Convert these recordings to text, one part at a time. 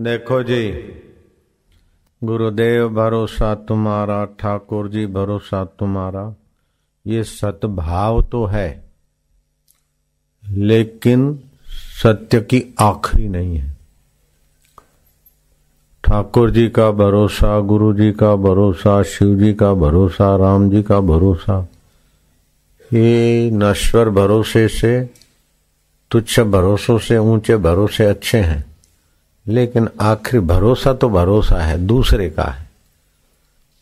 देखो जी, गुरुदेव भरोसा तुम्हारा, ठाकुर जी भरोसा तुम्हारा। ये सतभाव तो है, लेकिन सत्य की आखिरी नहीं है। ठाकुर जी का भरोसा, गुरु जी का भरोसा, शिव जी का भरोसा, राम जी का भरोसा, ये नश्वर भरोसे से, तुच्छ भरोसों से, ऊँचे भरोसे अच्छे हैं। लेकिन आखिर भरोसा तो भरोसा है, दूसरे का है।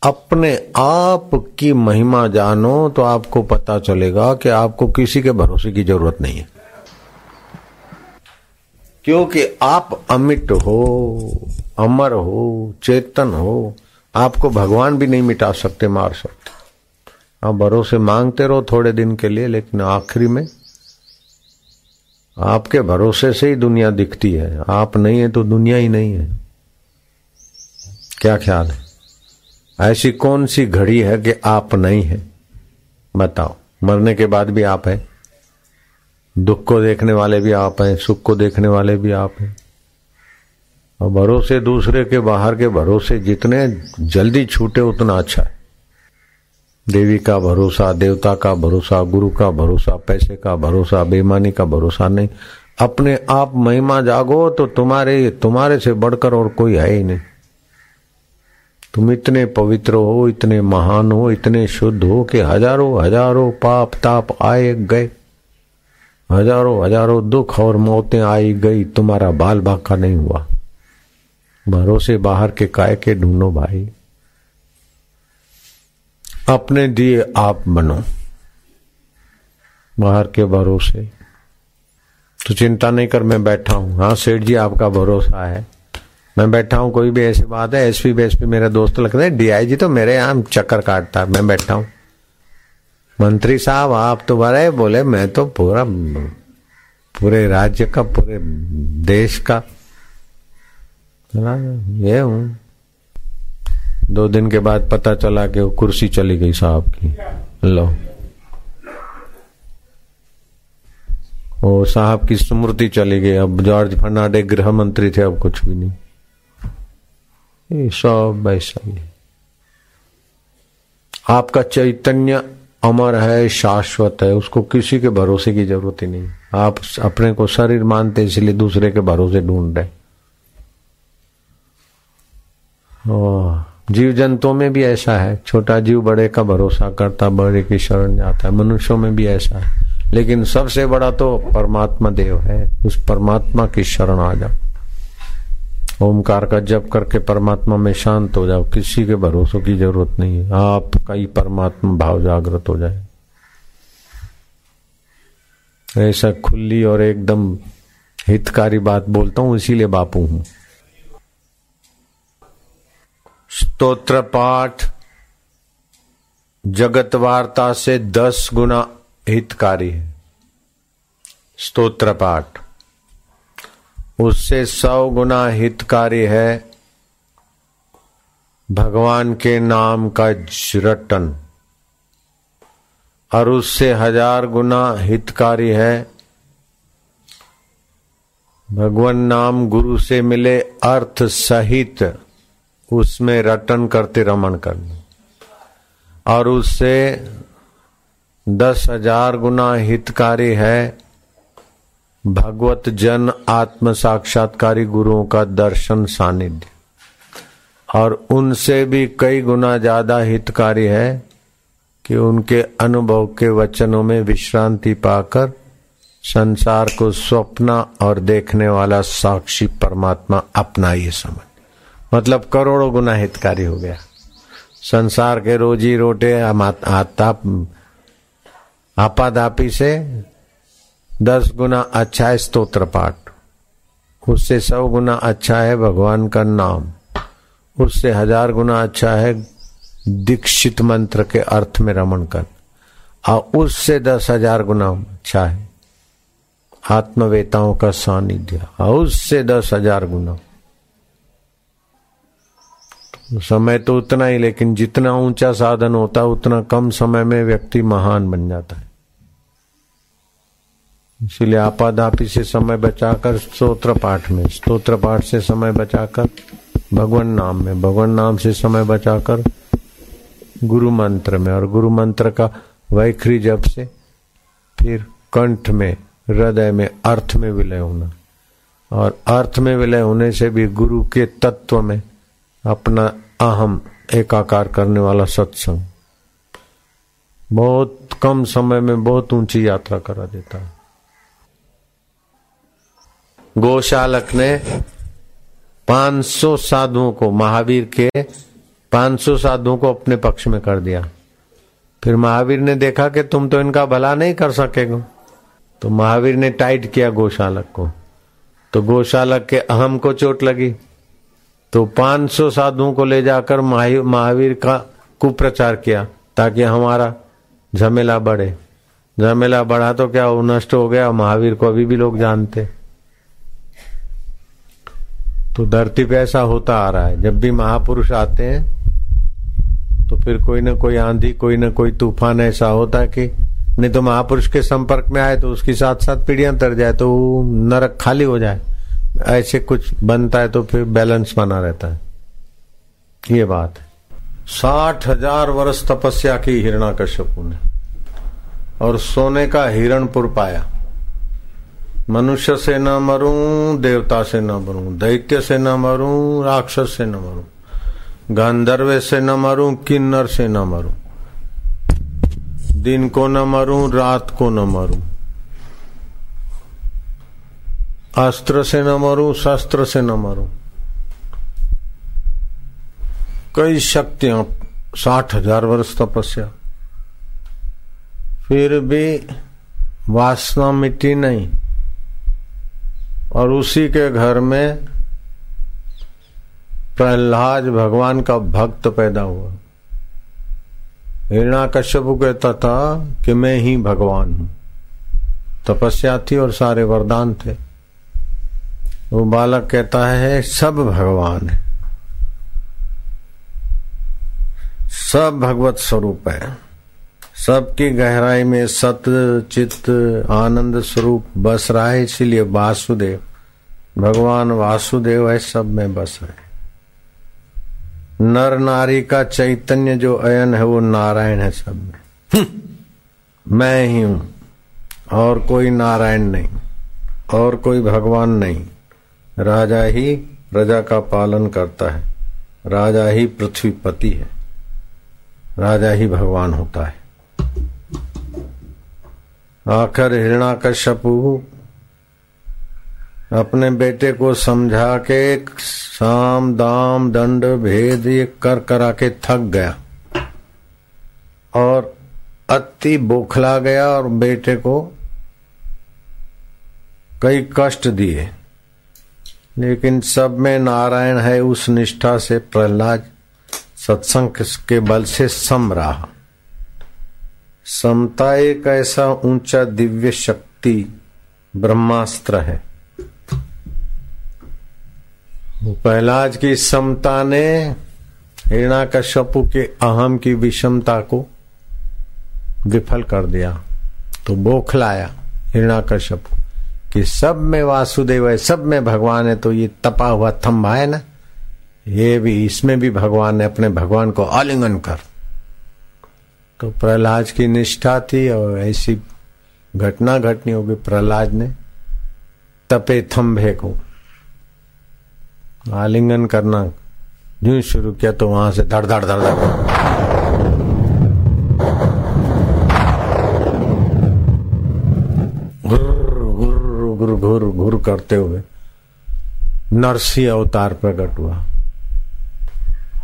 अपने आप की महिमा जानो तो आपको पता चलेगा कि आपको किसी के भरोसे की ज़रूरत नहीं है। क्योंकि आप अमिट हो, अमर हो, चेतन हो, आपको भगवान भी नहीं मिटा सकते मार सकते। आप भरोसे मांगते रहो थोड़े दिन के लिए, लेकिन आखिरी में आपके भरोसे से ही दुनिया दिखती है। आप नहीं है तो दुनिया ही नहीं है। क्या ख्याल है? ऐसी कौन सी घड़ी है कि आप नहीं है? बताओ। मरने के बाद भी आप है? दुख को देखने वाले भी आप हैं, सुख को देखने वाले भी आप हैं। और भरोसे दूसरे के, बाहर के भरोसे जितने, जल्दी छूटे उतना अच्छा है। देवी का भरोसा, देवता का भरोसा, गुरु का भरोसा, पैसे का भरोसा बेमानी का भरोसा नहीं। अपने आप महिमा जागो तो तुम्हारे तुम्हारे से बढ़कर और कोई है ही नहीं। तुम इतने पवित्र हो, इतने महान हो, इतने शुद्ध हो कि हज़ारों हज़ारों पाप ताप आए, गए। हज़ारों हज़ारों दुख और मौतें आई, गई। तुम्हारा बाल बाका नहीं हुआ। भरोसे बाहर के काय के ढूंढो भाई। अपने दिए आप बनो। बाहर के भरोसे। तो चिंता नहीं कर, मैं बैठा हूँ। हाँ सेठ जी, आपका भरोसा है। मैं बैठा हूँ, कोई भी ऐसी बात है, एसपी बेसपी मेरे दोस्त लगते हैं, डीआईजी तो मेरे यहाँ चक्कर काटता है, मैं बैठा हूँ। मंत्री साहब, आप तो बड़े बोले, मैं तो पूरा, पूरे राज्य का, पूरे देश का। ये हूँ। दो दिन के बाद पता चला कि वो कुर्सी चली गई साहब की। लो। वो साहब की स्मृति चली गई। अब जॉर्ज फर्नांडे गृह मंत्री थे, अब कुछ भी नहीं। ये सब ऐसा ही आपका चैतन्य अमर है, शाश्वत है। उसको किसी के भरोसे की ज़रूरत ही नहीं। आप अपने को शरीर मानते इसलिए दूसरे के भरोसे ढूंढ रहे जीव जंतुओं में भी ऐसा है। छोटा जीव बड़े का भरोसा करता, बड़े की शरण जाता है। मनुष्यों में भी ऐसा है। लेकिन सबसे बड़ा तो परमात्मा देव है। उस परमात्मा की शरण आ जाओ। ओमकार का जप करके परमात्मा में शांत हो जाओ। किसी के भरोसों की ज़रूरत नहीं है। आपका ही परमात्मा भाव जागृत हो जाए। ऐसा खुली और एकदम हितकारी बात बोलता हूँ, इसीलिए बापू हूँ। स्तोत्र पाठ जगत वार्ता से दस गुना हितकारी है। स्तोत्र पाठ उससे सौ गुना हितकारी है भगवान के नाम का रटन और उससे हज़ार गुना हितकारी है भगवान नाम गुरु से मिले अर्थ सहित। उसमें रटन करते रमन करना। और उससे दस हज़ार गुना हितकारी है भगवत जन आत्म साक्षात्कारी गुरुओं का दर्शन सानिध्य। और उनसे भी कई गुना ज़्यादा हितकारी है कि उनके अनुभव के वचनों में विश्रांति पाकर संसार को स्वप्न और देखने वाला साक्षी परमात्मा अपना ये समझ। मतलब करोड़ों गुना हितकारी हो गया। संसार के रोजी रोटे आपाधापी से दस गुना अच्छा है स्तोत्र पाठ। उससे सौ गुना अच्छा है भगवान का नाम। उससे हज़ार गुना अच्छा है दीक्षित मंत्र के अर्थ में रमण कर। और उससे दस हज़ार गुना अच्छा है आत्मवेताओं का सानिध्य। और उससे दस हज़ार गुना समय तो उतना ही, लेकिन जितना ऊँचा साधन होता है उतना कम समय में व्यक्ति महान बन जाता है। इसलिए आपादापी से समय बचाकर स्तोत्र पाठ में, स्तोत्र पाठ से समय बचाकर भगवान नाम में, भगवान नाम से समय बचाकर गुरु मंत्र में, और गुरु मंत्र का वैखरी जब से फिर कंठ में, हृदय में, अर्थ में विलय होना। और अर्थ में विलय होने से भी गुरु के तत्व में अपना अहम एकाकार करने वाला सत्संग। बहुत कम समय में बहुत ऊँची यात्रा करा देता है। गोशालक ने 500 साधुओं को, महावीर के 500 साधुओं को अपने पक्ष में कर दिया। फिर महावीर ने देखा कि तुम तो इनका भला नहीं कर सकेगा। तो महावीर ने टाइट किया गोशालक को। तो गोशालक के अहम को चोट लगी। तो 500 साधुओं को ले जाकर महावीर का कुप्रचार किया, ताकि हमारा झमेला बढ़े। झमेला बढ़ा तो क्या वो नष्ट हो गया? महावीर को अभी भी लोग जानते। तो धरती पे ऐसा होता आ रहा है। जब भी महापुरुष आते हैं तो फिर कोई ना कोई आंधी, कोई ना कोई तूफ़ान ऐसा होता कि नहीं तो महापुरुष के संपर्क में आए तो उसके साथ साथ पीढ़ियाँ तर जाए तो नरक खाली हो जाए। ऐसे कुछ बनता है तो फिर बैलेंस बना रहता है। ये बात है। साठ हज़ार वर्ष तपस्या की हिरणा कश्यपु ने और सोने का हिरणपुर पाया। मनुष्य से न मरूं, देवता से न मरूं, दैत्य से न मरूं, राक्षस से न मरूं, गांधर्व से न मरूं, किन्नर से न मरूं, दिन को न मरूं, रात को न मरूं। अस्त्र से न मरूं शस्त्र से न मरूं। कई शक्तियाँ साठ हज़ार वर्ष तपस्या। फिर भी वासना मिट्टी नहीं। और उसी के घर में प्रहलाद भगवान का भक्त पैदा हुआ। हिरणा कश्यप कहता था कि मैं ही भगवान हूँ। तपस्या थी और सारे वरदान थे। वो बालक कहता है सब भगवान है। सब भगवत स्वरूप है। सबकी गहराई में सत चित्त आनंद स्वरूप बस रहा है इसीलिए वासुदेव भगवान वासुदेव है सब में बस रहे नर नारी का चैतन्य जो अयन है वो नारायण है सब में। हम्म, मैं ही हूँ और कोई नारायण नहीं और कोई भगवान नहीं। राजा ही प्रजा का पालन करता है। राजा ही पृथ्वीपति है। राजा ही भगवान होता है। आखिर हिरणा कश्यपु अपने बेटे को समझा के साम, दाम, दंड, भेद ये कर करा के थक गया और अति बोखला गया और बेटे को कई कष्ट दिए। लेकिन सब में नारायण है उस निष्ठा से प्रहलाद, सत्संग के बल से सम रहा। समता एक ऐसा ऊँचा दिव्य शक्ति, ब्रह्मास्त्र है। प्रहलाद की समता ने हिरणा कश्यपु के अहम की विषमता को विफल कर दिया तो बोखलाया हिरणा कश्यपु कि सब में वासुदेव है, सब में भगवान है तो ये तपा हुआ थम्बा है ना? ये भी, इसमें भी भगवान है अपने भगवान को आलिंगन कर। तो प्रहलाद की निष्ठा थी और ऐसी घटना घटनी होगी प्रहलाद ने, तपे थम्भे को। आलिंगन करना, यूँ शुरू किया तो वहाँ से धड़ धड़ घुर घुर करते हुए नरसी अवतार प्रकट हुआ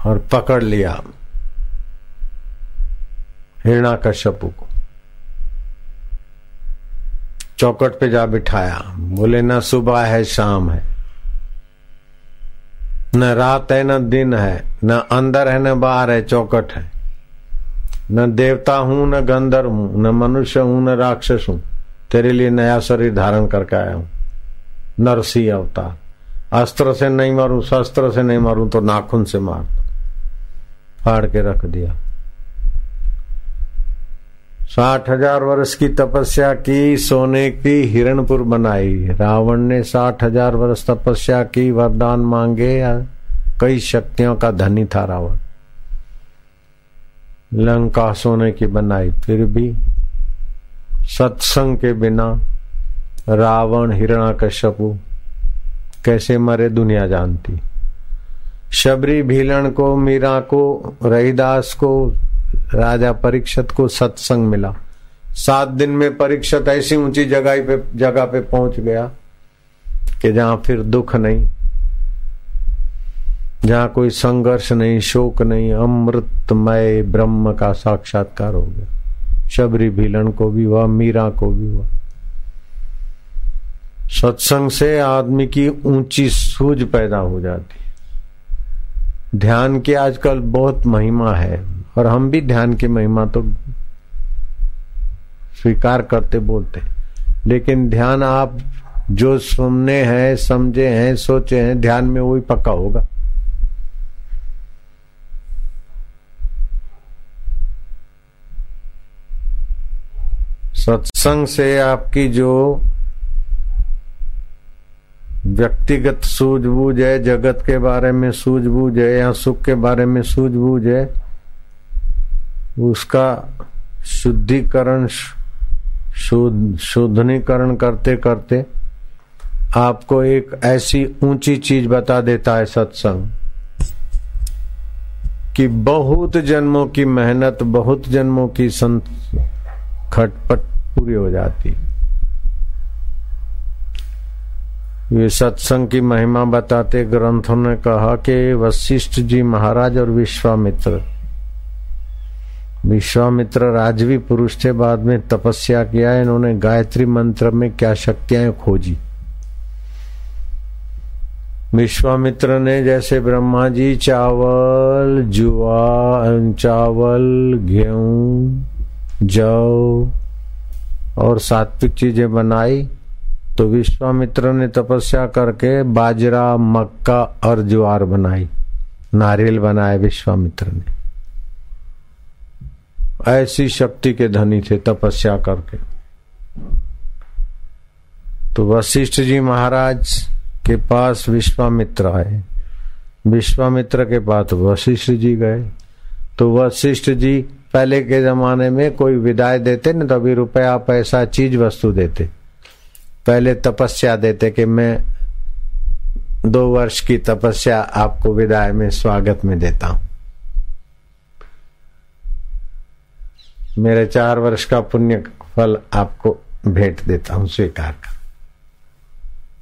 और पकड़ लिया हिरणा कश्यपु को। चौकट पे जा बिठाया, बोले, ना सुबह है, शाम है। न रात है, न दिन है, न अंदर है, न बाहर है, चौकट है। न देवता हूँ, न गंधर्व हूँ, न मनुष्य हूँ, न राक्षस हूँ, तेरे लिए नया शरीर धारण करके आया हूँ। नरसी अवतार। अस्त्र से नहीं मारू, शस्त्र से नहीं मारू तो नाखून से मार फाड़ के रख दिया। साठ हज़ार वर्ष की तपस्या की, सोने की हिरणपुर बनाई। रावण ने साठ हज़ार वर्ष तपस्या की, वरदान मांगे कई शक्तियों का धनी था रावण। लंका सोने की बनाई, फिर भी सत्संग के बिना रावण हिरणा हिरणाकश्यपु, कैसे मरे दुनिया जानती? शबरी भीलन को, मीरा को, रहीदास को, राजा परीक्षत को सत्संग मिला। सात दिन में परीक्षत ऐसी ऊँची जगह पे जगह पे पहुँच गया कि जहाँ फिर दुख नहीं, जहाँ कोई संघर्ष नहीं, शोक नहीं, अमृतमय ब्रह्म का साक्षात्कार हो गया। शबरी भीलन को भी हुआ, मीरा को भी हुआ। सत्संग से आदमी की ऊँची सूझ पैदा हो जाती ध्यान की आजकल बहुत महिमा है, और हम भी ध्यान की महिमा तो स्वीकार करते बोलते लेकिन ध्यान आप जो सुनने हैं, समझे हैं, सोचे हैं, ध्यान में वही पक्का होगा। सत्संग से आपकी जो व्यक्तिगत सूझबूझ है, जगत के बारे में सूझबूझ है, या सुख के बारे में सूझबूझ है, उसका शुद्धिकरण, शुद्ध, शुद्धनीकरण करते करते आपको एक ऐसी ऊँची चीज़ बता देता है सत्संग कि बहुत जन्मों की मेहनत, बहुत जन्मों की संत खटपट पूरी हो जाती है। ये सत्संग की महिमा बताते ग्रंथों ने कहा कि वशिष्ठ जी महाराज और विश्वामित्र। विश्वामित्र राजवी पुरुष थे, बाद में तपस्या किया, इन्होंने गायत्री मंत्र में क्या शक्तियाँ खोजी। विश्वामित्र ने जैसे ब्रह्मा जी, चावल, जुआ, चावल, गेहूँ, जौ और सात्विक चीज़ें बनाई। तो विश्वामित्र ने तपस्या करके बाजरा, मक्का और ज्वार बनाई। नारियल बनाए विश्वामित्र ने। ऐसी शक्ति के धनी थे तपस्या करके। तो वशिष्ठ जी महाराज के पास विश्वामित्र आए। विश्वामित्र के पास वशिष्ठ जी गए। तो वशिष्ठ जी पहले के जमाने में कोई विदाई देते, न तो अभी रुपया, पैसा, चीज़, वस्तु देते। पहले तपस्या देते कि मैं दो वर्ष की तपस्या आपको विदाई में स्वागत में देता हूँ। मेरे चार वर्ष का पुण्य फल आपको भेंट देता हूँ, स्वीकार कर।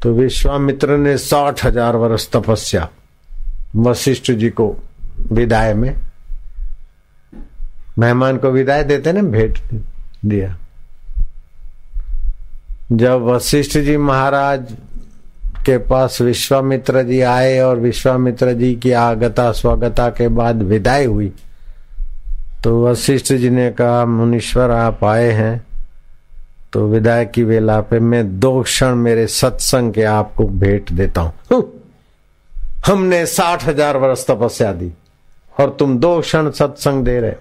तो विश्वामित्र ने साठ हज़ार वर्ष तपस्या वशिष्ठ जी को विदाई में, मेहमान को विदाई देते ना, भेंट दिया। जब वशिष्ठ जी महाराज के पास विश्वामित्र जी आए और विश्वामित्र जी की आगता स्वागता के बाद विदाई हुई तो वशिष्ठ जी ने कहा, मुनीश्वर, आप आए हैं। तो विदाई की वेला पे मैं दो क्षण मेरे सत्संग के आपको भेंट देता हूँ। हमने साठ हज़ार वर्ष तपस्या दी और तुम दो क्षण सत्संग दे रहे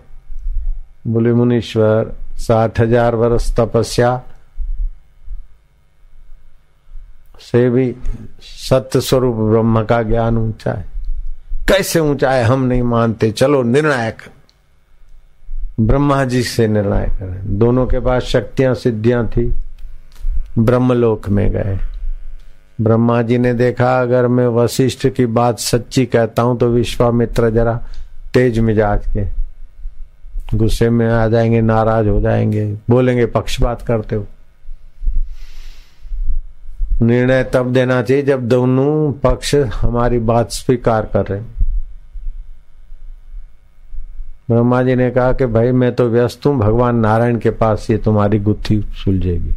बोले, मुनीश्वर, साठ हज़ार वर्ष तपस्या से भी सत्य स्वरूप ब्रह्म का ज्ञान ऊँचा है। कैसे ऊँचा है हम नहीं मानते। चलो निर्णायक। ब्रह्मा जी से निर्णय करें दोनों के पास शक्तियाँ, सिद्धियाँ थी। ब्रह्मलोक में गए। ब्रह्मा जी ने देखा, अगर मैं वशिष्ठ की बात सच्ची कहता हूँ तो विश्वामित्र जरा तेज मिजाज के। गुस्से में आ जाएँगे, नाराज़ हो जाएँगे। बोलेंगे पक्षपात करते हो। निर्णय तब देना चाहिए जब दोनों पक्ष हमारी बात स्वीकार कर रहे ब्रह्मा जी ने कहा कि भाई, मैं तो व्यस्त हूँ, भगवान नारायण के पास ये तुम्हारी गुत्थी सुलझेगी।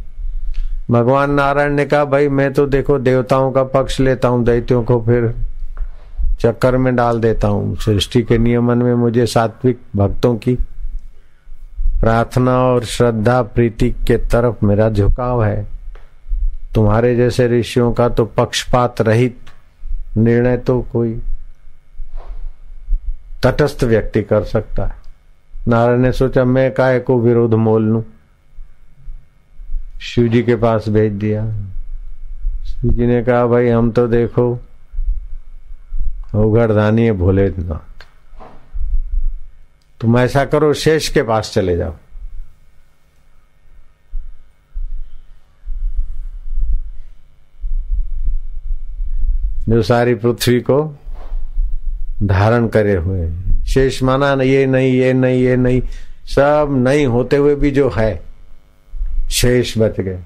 भगवान नारायण ने कहा, भाई, मैं तो देखो, देवताओं का पक्ष लेता हूँ, दैत्यों को फिर चक्कर में डाल देता हूँ। सृष्टि के नियमन में मुझे सात्विक भक्तों की प्रार्थना और श्रद्धा, प्रीति के तरफ़ मेरा झुकाव है। तुम्हारे जैसे ऋषियों का तो पक्षपात रहित निर्णय तो कोई तटस्थ व्यक्ति कर सकता है। नारायण ने सोचा, मैं काय को विरोध मोल लू? शिव जी के पास भेज दिया। शिव जी ने कहा, भाई, हम तो देखो उगड़दानी है भोलेनाथ। तुम ऐसा करो, शेष के पास चले जाओ। जो सारी पृथ्वी को धारण करे हुए शेष माना ये नहीं ये नहीं ये नहीं। सब नहीं होते हुए भी जो है, शेष बच गए।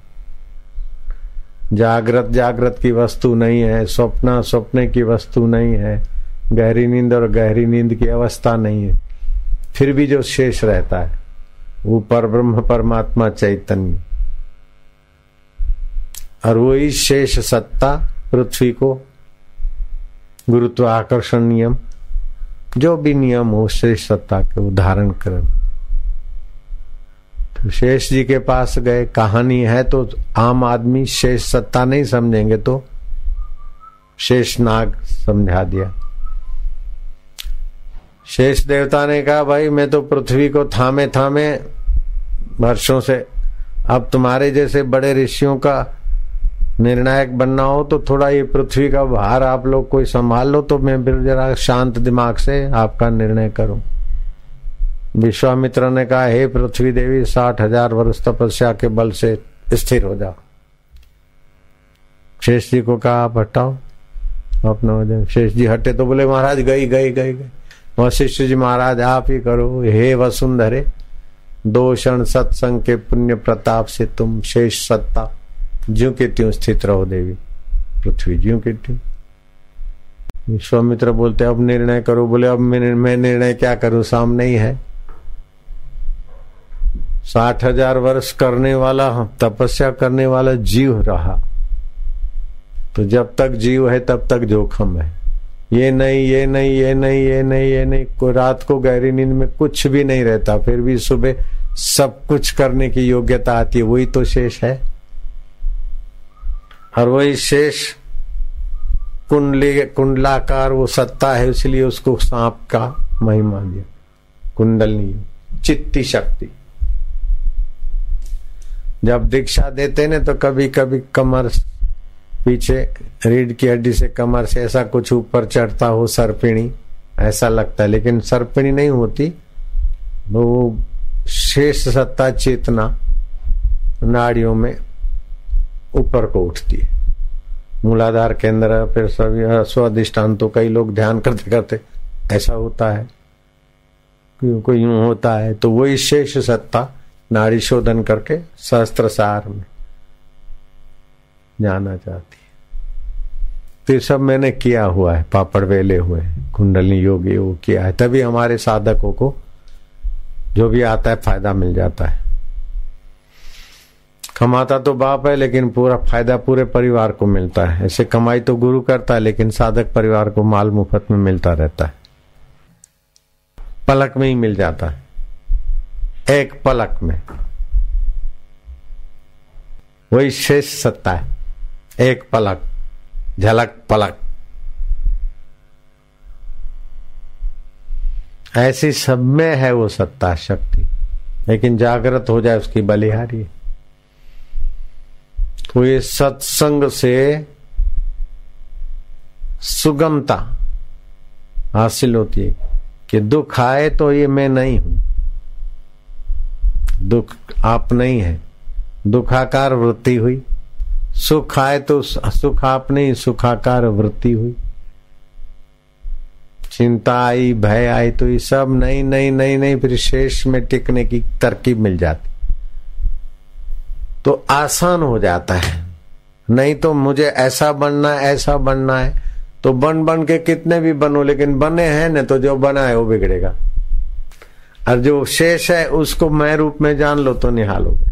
जागृत जागृत की वस्तु नहीं है, स्वप्न स्वप्न की वस्तु नहीं है, गहरी नींद और गहरी नींद की अवस्था नहीं है। फिर भी जो शेष रहता है, वो पर ब्रह्म, परमात्मा, चैतन्य। और वही शेष सत्ता पृथ्वी को गुरुत्व आकर्षण नियम, जो भी नियम हो शेष सत्ता के उदाहरण कर। तो शेष जी के पास गए कहानी है तो आम आदमी शेष सत्ता नहीं समझेंगे तो शेष नाग समझा दिया। शेष देवता ने कहा, भाई, मैं तो पृथ्वी को थामे थामे वर्षों से, अब तुम्हारे जैसे बड़े ऋषियों का निर्णायक बनना हो तो थोड़ा ये पृथ्वी का भार आप लोग कोई संभाल लो तो मैं फिर जरा शांत दिमाग से आपका निर्णय करूँ। विश्वामित्र ने कहा, हे पृथ्वी देवी, साठ हज़ार वर्ष तपस्या के बल से स्थिर हो जाओ। शेष जी को कहा, आप हटाओ, अपना शेष जी हटे तो बोले, महाराज, गई गई गई गई। वशिष्ठ जी, महाराज, आप ही करो। हे वसुंधरे, दो क्षण सत्संग के पुण्य प्रताप से तुम शेष सत्ता ज्यो के त्यों स्थित रहो देवी, पृथ्वी ज्यो के त्यों विश्वामित्र बोलते, अब निर्णय करो। बोले, अब मैं निर्णय क्या करूँ? सामने ही है। साठ हज़ार वर्ष करने वाला, तपस्या करने वाला जीव रहा। तो जब तक जीव है, तब तक जोखम है। ये नहीं ये नहीं ये नहीं ये नहीं ये नहीं। कोई रात को गहरी नींद में कुछ भी नहीं रहता। फिर भी सुबह सब कुछ करने की योग्यता आती है। वही तो शेष है। और वही शेष कुंडली, कुंडलाकार वो सत्ता है, इसलिए उसको सांप का महिमा दिया। कुंडलनी, चित्ती शक्ति। जब दीक्षा देते ने तो कभी कभी कमर पीछे, रीढ़ की हड्डी से कमर से ऐसा कुछ ऊपर चढ़ता हो, सरपिणी, ऐसा लगता है। लेकिन सरपिणी नहीं होती। वो शेष सत्ता चेतना नाड़ियों में ऊपर को उठती है। मूलाधार केंद्र, फिर सभी स्वादिष्टान तो कई लोग ध्यान करते करते, ऐसा होता है। कोई यूँ होता है तो वही शेष सत्ता नाड़ी शोधन करके सहस्त्र सार में जाना चाहती है। तो सब मैंने किया हुआ है, पापड़ वेले हुए कुंडली योगी वो किया है, तभी हमारे साधकों को जो भी आता है, फ़ायदा मिल जाता है। कमाता तो बाप है, लेकिन पूरा फ़ायदा पूरे परिवार को मिलता है। ऐसे कमाई तो गुरु करता है, लेकिन साधक परिवार को माल मुफ़्त में मिलता रहता है। पलक में ही मिल जाता है। एक पलक में। वही शेष सत्ता है। एक पलक, झलक पलक। ऐसी सब में है वो सत्ता, शक्ति। लेकिन जागृत हो जाए उसकी बलिहारी। तो ये सत्संग से सुगमता हासिल होती है कि दुख आए तो ये मैं नहीं हूँ। दुख आप नहीं है। दुखाकार वृत्ति हुई। सुख आए तो सुख आप नहीं, सुखाकार वृत्ति हुई। चिंता आई, भय आई तो ये सब नहीं नहीं नहीं नहीं, फिर शेष में टिकने की तरकीब मिल जाती। तो आसान हो जाता है। नहीं तो मुझे ऐसा बनना है, ऐसा बनना है। तो बन बन के कितने भी बनो, लेकिन बने हैं ना तो जो बना है वो बिगड़ेगा। और जो शेष है, उसको मैं रूप में जान लो तो निहालोगे।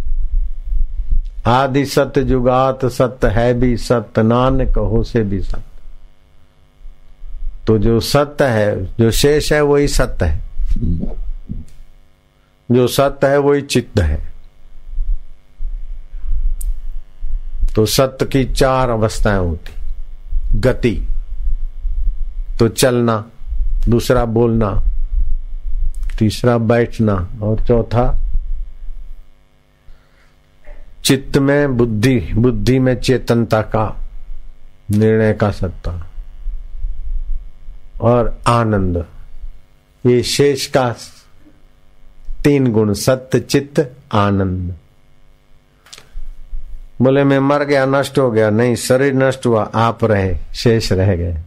आदि सत्य जुगात सत्य है भी सत्य नान कहो से भी सत्य तो जो सत्य है, जो शेष है, वही सत्य है। जो सत्य है, वही चित्त है। तो सत्य की चार अवस्थाएँ होती। गति तो चलना, दूसरा बोलना, तीसरा बैठना और चौथा चित्त में बुद्धि बुद्धि में चेतनता का, निर्णय का सत्ता और आनंद। ये शेष का तीन गुण सत्य चित्त, आनंद। बोले, मैं मर गया, नष्ट हो गया, नहीं, शरीर नष्ट हुआ, आप रहे, शेष रह गए।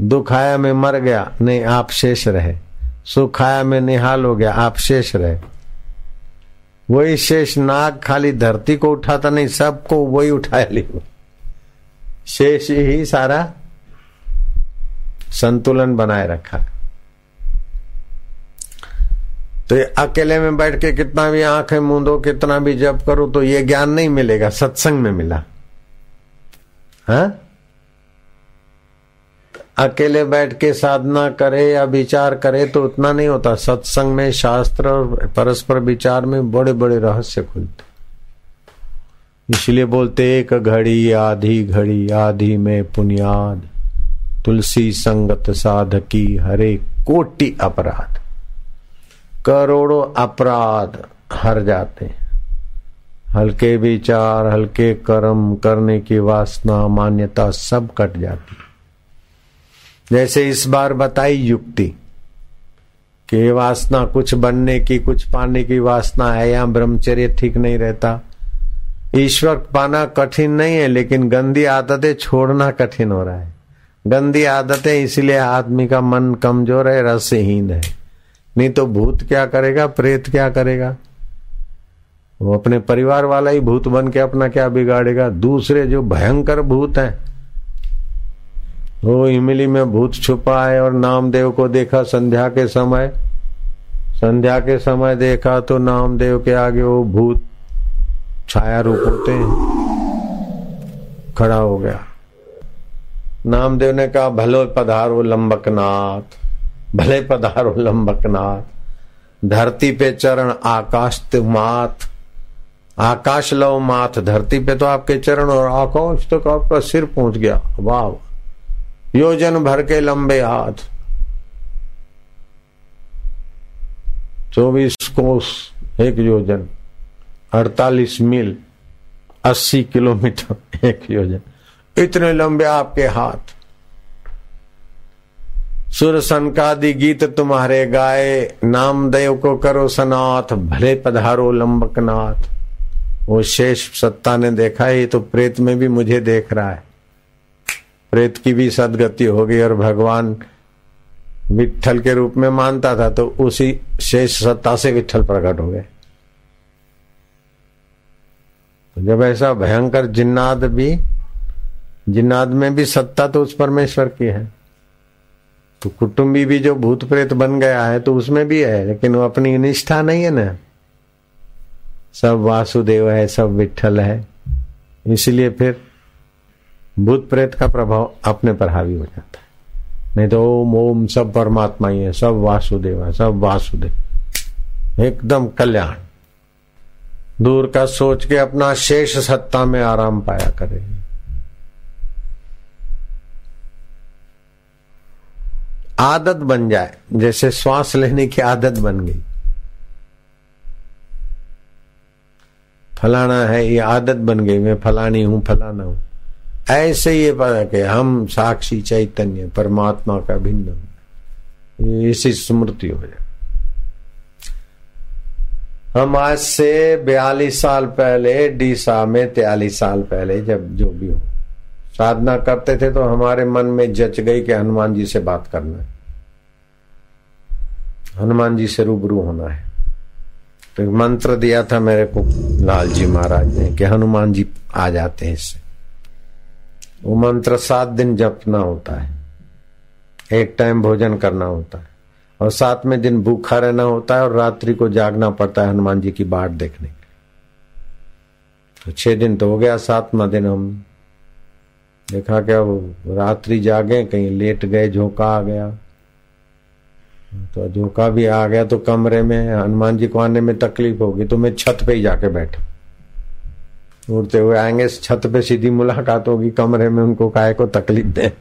दुख आया, मैं मर गया, नहीं, आप शेष रहे। सुख आया, मैं निहाल हो गया, आप शेष रहे। वही शेष नाग खाली धरती को उठाता नहीं, सबको वही उठाया लिया शेष ही सारा संतुलन बनाए रखा। तो अकेले में बैठ के कितना भी आँखें मूंदो कितना भी जप करो तो ये ज्ञान नहीं मिलेगा, सत्संग में मिला। हा? अकेले बैठ के साधना करे या विचार करे तो उतना नहीं होता। सत्संग में शास्त्र और परस्पर विचार में बड़े बड़े रहस्य खुलते। इसलिए बोलते, एक घड़ी, आधी घड़ी, आधी में पुनियाद। तुलसी संगत साधकी, हरे कोटि अपराध। करोड़ों अपराध हर जाते हल्के विचार, हल्के कर्म करने की वासना, मान्यता सब कट जाती जैसे इस बार बताई युक्ति कि वासना कुछ बनने की, कुछ पाने की वासना है या ब्रह्मचर्य ठीक नहीं रहता। ईश्वर पाना कठिन नहीं है, लेकिन गंदी आदतें छोड़ना कठिन हो रहा है। गंदी आदतें इसलिए आदमी का मन कमज़ोर है, रसहीन है। नहीं तो भूत क्या करेगा? प्रेत क्या करेगा? वो अपने परिवार वाला ही भूत बन के अपना क्या बिगाड़ेगा? दूसरे जो भयंकर भूत हैं, वो इमली में भूत छुपा है और नामदेव को देखा संध्या के समय। संध्या के समय देखा तो नामदेव के आगे वो भूत छाया रूप होते हैं, खड़ा हो गया। नामदेव ने कहा, भलो पधारो लंबकनाथ। भले पधारो लंबकनाथ धरती पे चरण आकाश माथ। आकाश लो माथ, धरती पे तो आपके चरण और आकाश तो आपका सिर पहुँच गया। वाह। योजन भर के लंबे हाथ। चौबीस कोस, एक योजन। अड़तालीस मील, अस्सी किलोमीटर, एक योजन। इतने लंबे आपके हाथ। सुर सनकादि गीत तुम्हारे गाए नामदेव को करो सनाथ, भले पधारो लंबकनाथ। वो शेष सत्ता ने देखा, ये तो प्रेत में भी मुझे देख रहा है। प्रेत की भी सदगति हो गई और भगवान विठल के रूप में मानता था तो उसी शेष सत्ता से विठल प्रकट हो गए। तो जब ऐसा भयंकर जिन्नाद भी, जिन्नाद में भी सत्ता तो उस परमेश्वर की है। तो कुटुंबी भी जो भूत प्रेत बन गया है तो उसमें भी है, लेकिन वो अपनी निष्ठा नहीं है ना। सब वासुदेव है, सब विठल है। इसलिए फिर भूत प्रेत का प्रभाव अपने पर हावी हो जाता है। नहीं तो ओम ओम, सब परमात्मा ही है, सब वासुदेव है, सब वासुदेव। एकदम कल्याण। दूर का सोच के अपना शेष सत्ता में आराम पाया करे। आदत बन जाए। जैसे श्वास लेने की आदत बन गई। फलाना है, ये आदत बन गई, मैं फलानी हूँ, फलाना हूँ। ऐसे ये पता कि हम साक्षी चैतन्य, परमात्मा का भिन्न इसी स्मृति हो जाए। हम आज से बयालीस साल पहले डीसा में तयालीस साल पहले, जब जो भी हो। साधना करते थे तो हमारे मन में जच गई कि हनुमान जी से बात करना है। हनुमान जी से रूबरू होना है। तो एक मंत्र दिया था मेरे को लाल जी महाराज ने कि हनुमान जी आ जाते हैं इससे। वो मंत्र सात दिन जपना होता है। एक टाइम भोजन करना होता है। और सातवें दिन भूखा रहना होता है और रात्रि को जागना पड़ता है हनुमान जी की बाट देखने। के तो छह दिन तो हो गया, सातवा दिन हम देखा क्या वो रात्रि जागे, कहीं लेट गए, झोंका आ गया। तो झोंका भी आ गया तो कमरे में, हनुमान जी को आने में तकलीफ़ होगी तो मैं छत पे ही जाके बैठा। उड़ते हुए आएँगे छत पे सीधी मुलाकात होगी, कमरे में उनको काय को तकलीफ़ दे।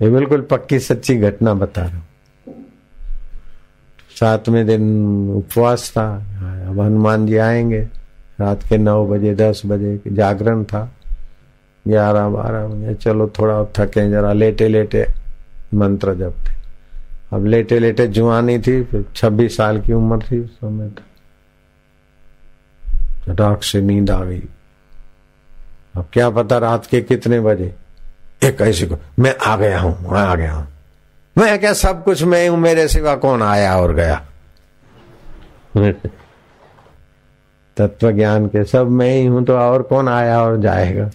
ये बिल्कुल पक्की सच्ची घटना बता रहा हूँ। सातवें दिन उपवास था, अब हनुमान जी आएँगे। रात के नौ बजे, दस बजे जागरण था। ग्यारह, बारह बजे, चलो थोड़ा थके, जरा लेटे लेटे मंत्र जपते। अब लेटे लेटे जुआनी थी, फिर छब्बीस साल की उम्र थी उस समय तो। चटाक से नींद आ गई। अब क्या पता रात के कितने बजे। एक ऐसे को, मैं आ गया हूँ, मैं आ गया हूँ। मैं क्या सब कुछ, मैं हूँ, मेरे सिवा कौन आया और गया? तत्व ज्ञान के सब मैं ही हूँ तो और कौन आया और जाएगा?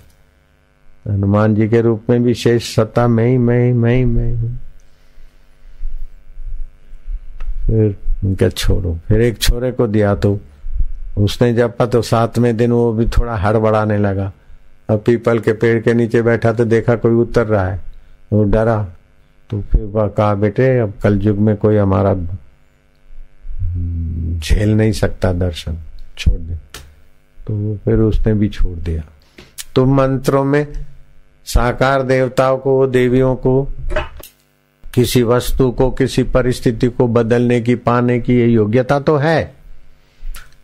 हनुमान जी के रूप में भी शेष सत्ता मैं ही मैं ही मैं ही, मैं हूँ फिर उनका छोड़ो। फिर एक छोरे को दिया तो उसने जपा तो सातवें दिन वो भी थोड़ा हड़बड़ाने लगा। अब पीपल के पेड़ के नीचे बैठा तो देखा कोई उतर रहा है। वो डरा। तो फिर वह कहा, बेटे, अब कल युग में कोई हमारा झेल नहीं सकता दर्शन। छोड़ दे। तो फिर उसने भी छोड़ दिया। तो मंत्रों में साकार देवताओं को, देवियों को, किसी वस्तु को, किसी परिस्थिति को बदलने की, पाने की ये योग्यता तो है।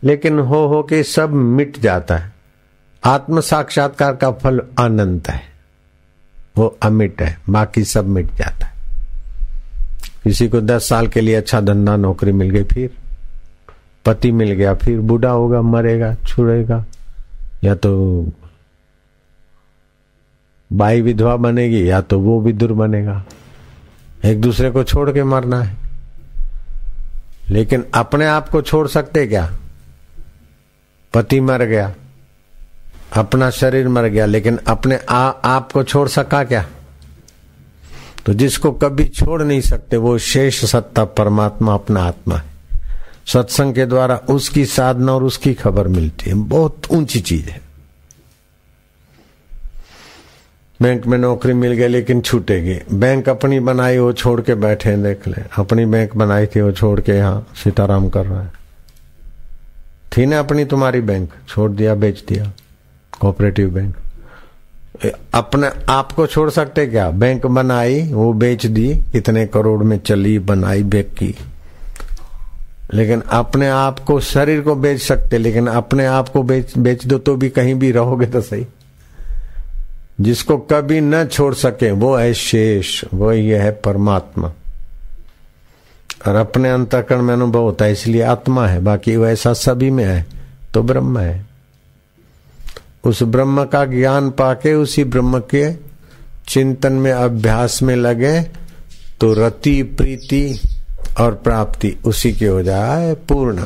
लेकिन हो हो के सब मिट जाता है। आत्म साक्षात्कार का फल अनंत है। वो अमिट है। बाकी सब मिट जाता है। किसी को दस साल के लिए अच्छा धंधा नौकरी मिल गई, फिर पति मिल गया फिर बूढ़ा होगा मरेगा छुड़ेगा। या तो बाई विधवा बनेगी या तो वो विदुर बनेगा। एक दूसरे को छोड़ के मरना है। लेकिन अपने आप को छोड़ सकते क्या? पति मर गया अपना शरीर मर गया लेकिन अपने आ, आप को छोड़ सका क्या? तो जिसको कभी छोड़ नहीं सकते वो शेष सत्ता परमात्मा अपना आत्मा है। सत्संग के द्वारा उसकी साधना और उसकी खबर मिलती है। बहुत ऊँची चीज़ है। बैंक में नौकरी मिल गई लेकिन छूटेगी। बैंक अपनी बनाई वो छोड़ के बैठे हैं, देख ले। अपनी बैंक बनाई थी वो छोड़ के यहाँ सीताराम कर रहा है। थी ना अपनी तुम्हारी बैंक, छोड़ दिया, बेच दिया। Cooperative bank. अपने आप को छोड़ सकते क्या? बैंक बनाई, वो बेच दी कितने करोड़ में चली, बनाई बैंक की लेकिन अपने आप को शरीर को बेच सकते, लेकिन अपने आप को बेच बेच दो तो भी कहीं भी रहोगे तो सही। जिसको कभी न छोड़ सके, वो है शेष, वो ये है परमात्मा। और अपने अंतकरण में अनुभव होता है, इसलिए आत्मा है, बाकी वैसा सभी में है तो ब्रह्म है। उस ब्रह्म का ज्ञान पाके, उसी ब्रह्म के चिंतन में, अभ्यास में लगे तो रति प्रीति और प्राप्ति उसी की हो जाए पूर्ण।